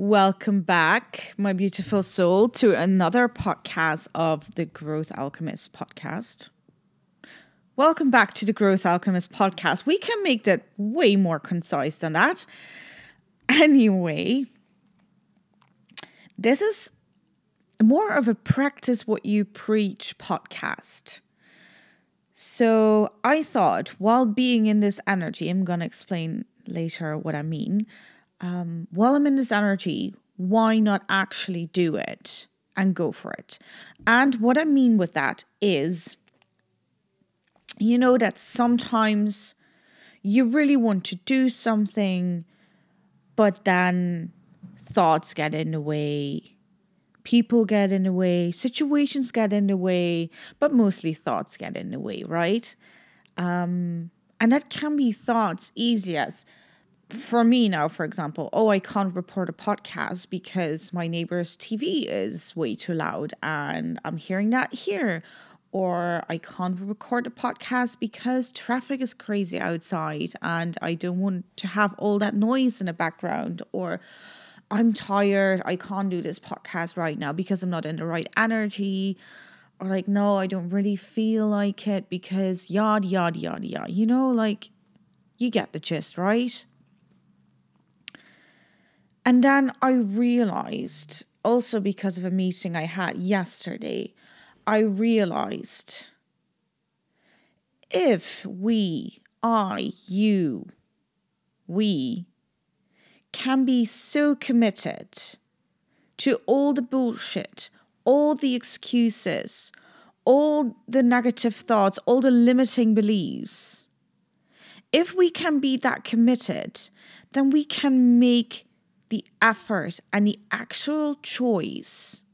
Welcome back, my beautiful soul, to another podcast of the Growth Alchemist podcast. Welcome back to the Growth Alchemist podcast. We can make that way more concise than that. Anyway, this is more of a practice what you preach podcast. So I thought while being in this energy, I'm going to explain later what I mean. Um, while I'm in this energy, why not actually do it and go for it? And what I mean with that is, you know, that sometimes you really want to do something, but then thoughts get in the way people get in the way, situations get in the way, but mostly thoughts get in the way, right? Um, and that can be thoughts easy as for me now, for example, oh, I can't report a podcast because my neighbor's TV is way too loud and I'm hearing that here. Or I can't record a podcast because traffic is crazy outside and I don't want to have all that noise in the background. Or I'm tired. I can't do this podcast right now because I'm not in the right energy. Or like, no, I don't really feel like it because yada, yada, yada, yada. You know, like, you get the gist, right? And then I realized, also because of a meeting I had yesterday, I realized if we, I, you, we can be so committed to all the bullshit, all the excuses, all the negative thoughts, all the limiting beliefs. If we can be that committed, then we can make the effort and the actual choice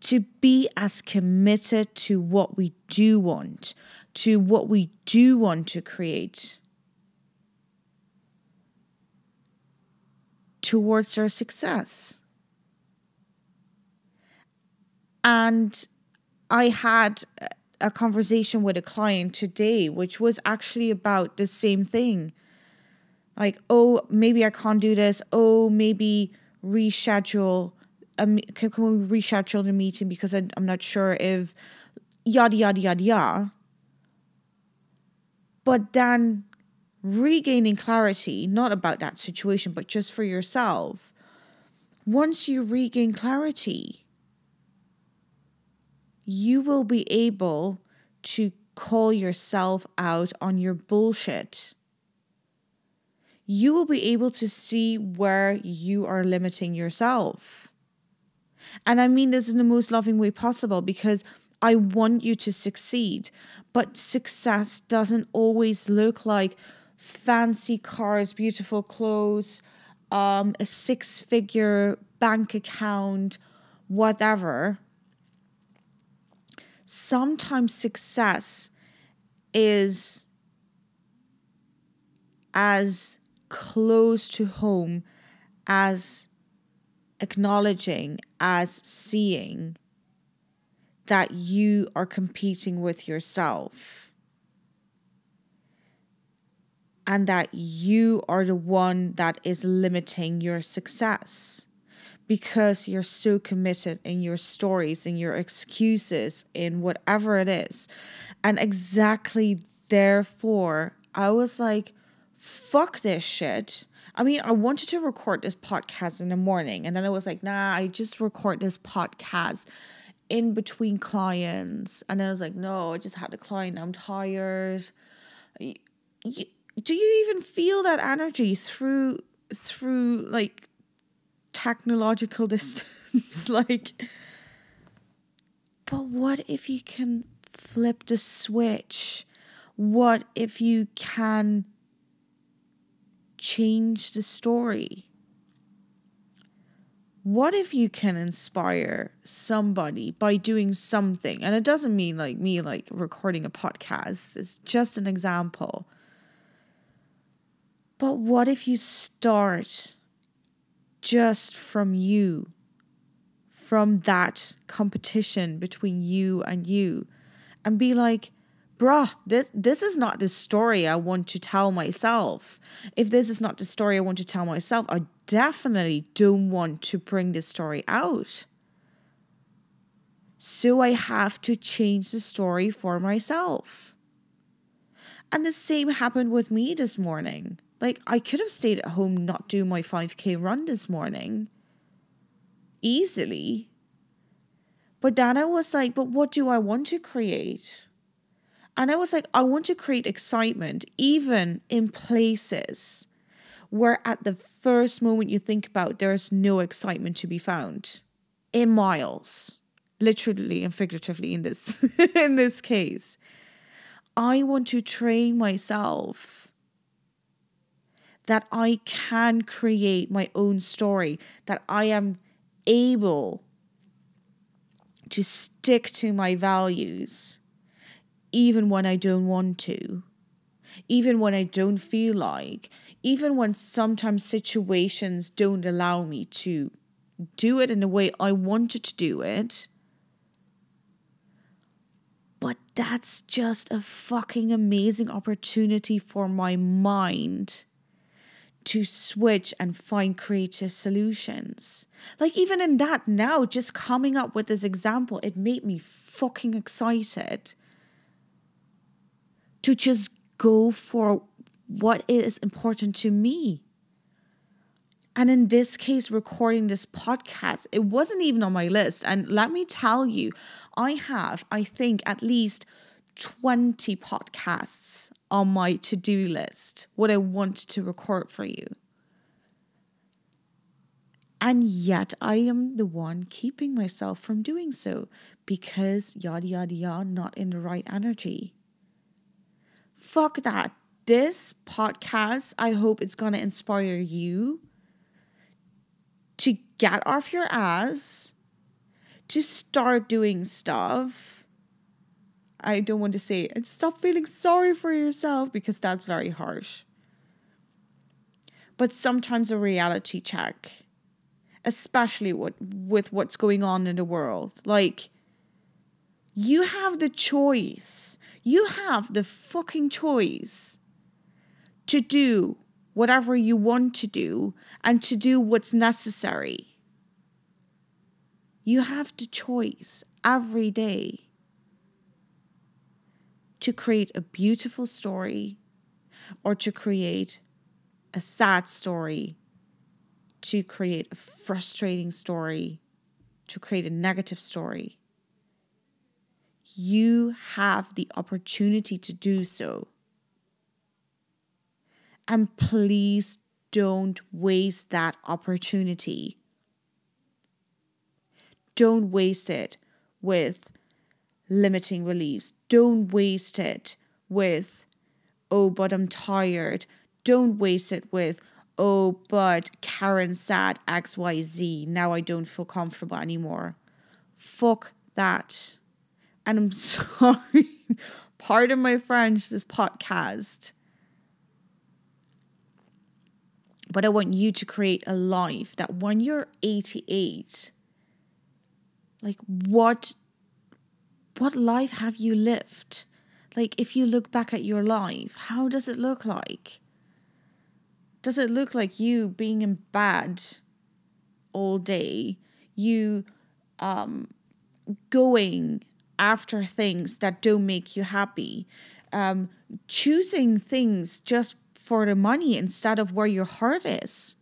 to be as committed to what we do want, to what we do want to create towards our success. And I had a conversation with a client today, which was actually about the same thing. Like, oh, maybe I can't do this. Oh, maybe reschedule. Um, can, can we reschedule the meeting because I, I'm not sure if yada yada yada yada. But then regaining clarity, not about that situation, but just for yourself. Once you regain clarity, you will be able to call yourself out on your bullshit. You will be able to see where you are limiting yourself. And I mean this in the most loving way possible because I want you to succeed. But success doesn't always look like fancy cars, beautiful clothes, um, a six figure bank account, whatever. Sometimes success is as close to home as acknowledging, as seeing that you are competing with yourself and that you are the one that is limiting your success because you're so committed in your stories, in your excuses, in whatever it is. And exactly therefore, I was like, fuck this shit. I mean, I wanted to record this podcast in the morning, and then I was like, nah, I just record this podcast in between clients. And then I was like, no, I just had a client, I'm tired do you even feel that energy through through like technological distance like but what if you can flip the switch what if you can change the story? What if you can inspire somebody by doing something? And it doesn't mean like me like recording a podcast. It's just an example. But what if you start just from you, from that competition between you and you, and be like, bruh, this this is not the story I want to tell myself. If this is not the story I want to tell myself, I definitely don't want to bring this story out. So I have to change the story for myself. And the same happened with me this morning. Like, I could have stayed at home, not do my 5K run this morning easily. But then I was like, but what do I want to create? And I was like, I want to create excitement, even in places where at the first moment you think about, there's no excitement to be found. In miles, literally and figuratively in this in this case. I want to train myself that I can create my own story, that I am able to stick to my values even when I don't want to, even when I don't feel like, even when sometimes situations don't allow me to do it in the way I wanted to do it. But that's just a fucking amazing opportunity for my mind to switch and find creative solutions. Like, even in that now, just coming up with this example, it made me fucking excited to just go for what is important to me. And in this case, recording this podcast, it wasn't even on my list. And let me tell you, I have, I think, at least 20 podcasts on my to do list, what I want to record for you. And yet I am the one keeping myself from doing so because yada yada yada, not in the right energy. Fuck that. This podcast, I hope it's going to inspire you to get off your ass, to start doing stuff I don't want to say and stop feeling sorry for yourself because that's very harsh. But sometimes a reality check, especially with, with what's going on in the world. Like, you have the choice. You have the fucking choice to do whatever you want to do and to do what's necessary. You have the choice every day to create a beautiful story or to create a sad story, to create a frustrating story, to create a negative story. You have the opportunity to do so. And please don't waste that opportunity. Don't waste it with limiting beliefs. Don't waste it with, oh, but I'm tired. Don't waste it with, oh, but Karen said XYZ. Now I don't feel comfortable anymore. Fuck that. And I'm sorry. Pardon my French, this podcast. But I want you to create a life that when you're 88, like what what life have you lived? Like, if you look back at your life, how does it look like? Does it look like you being in bed all day, you um, going after things that don't make you happy, um, choosing things just for the money instead of where your heart is?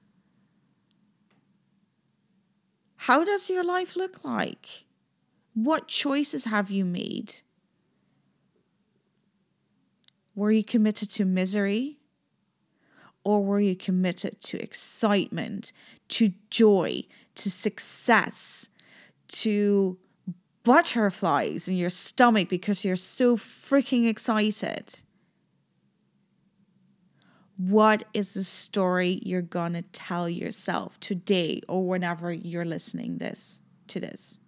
How does your life look like? What choices have you made? Were you committed to misery? Or were you committed to excitement, to joy, to success, to butterflies in your stomach because you're so freaking excited? What is the story you're going to tell yourself today or whenever you're listening this to this?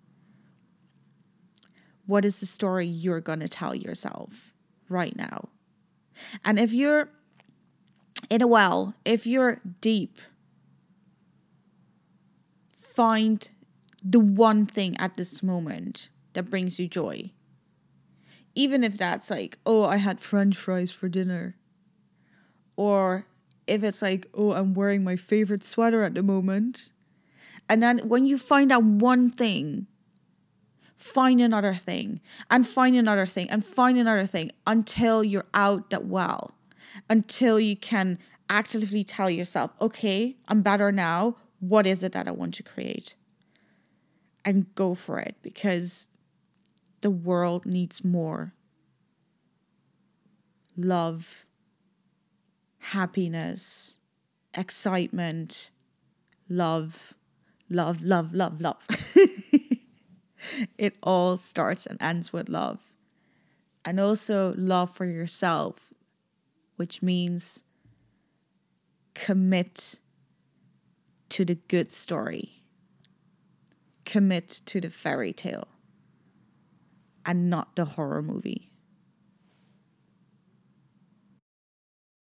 What is the story you're going to tell yourself right now? And if you're in a well, if you're deep, find the one thing at this moment that brings you joy. even if that's like, oh, I had french fries for dinner. Or if it's like, oh, I'm wearing my favorite sweater at the moment. And then when you find out one thing, find another thing and find another thing and find another thing until you're out that well, until you can actively tell yourself, okay, I'm better now. What is it that I want to create? And go for it because the world needs more love, happiness, excitement, love, love, love, love, love. it all starts and ends with love. And also love for yourself, which means commit to the good story, commit to the fairy tale, and not the horror movie.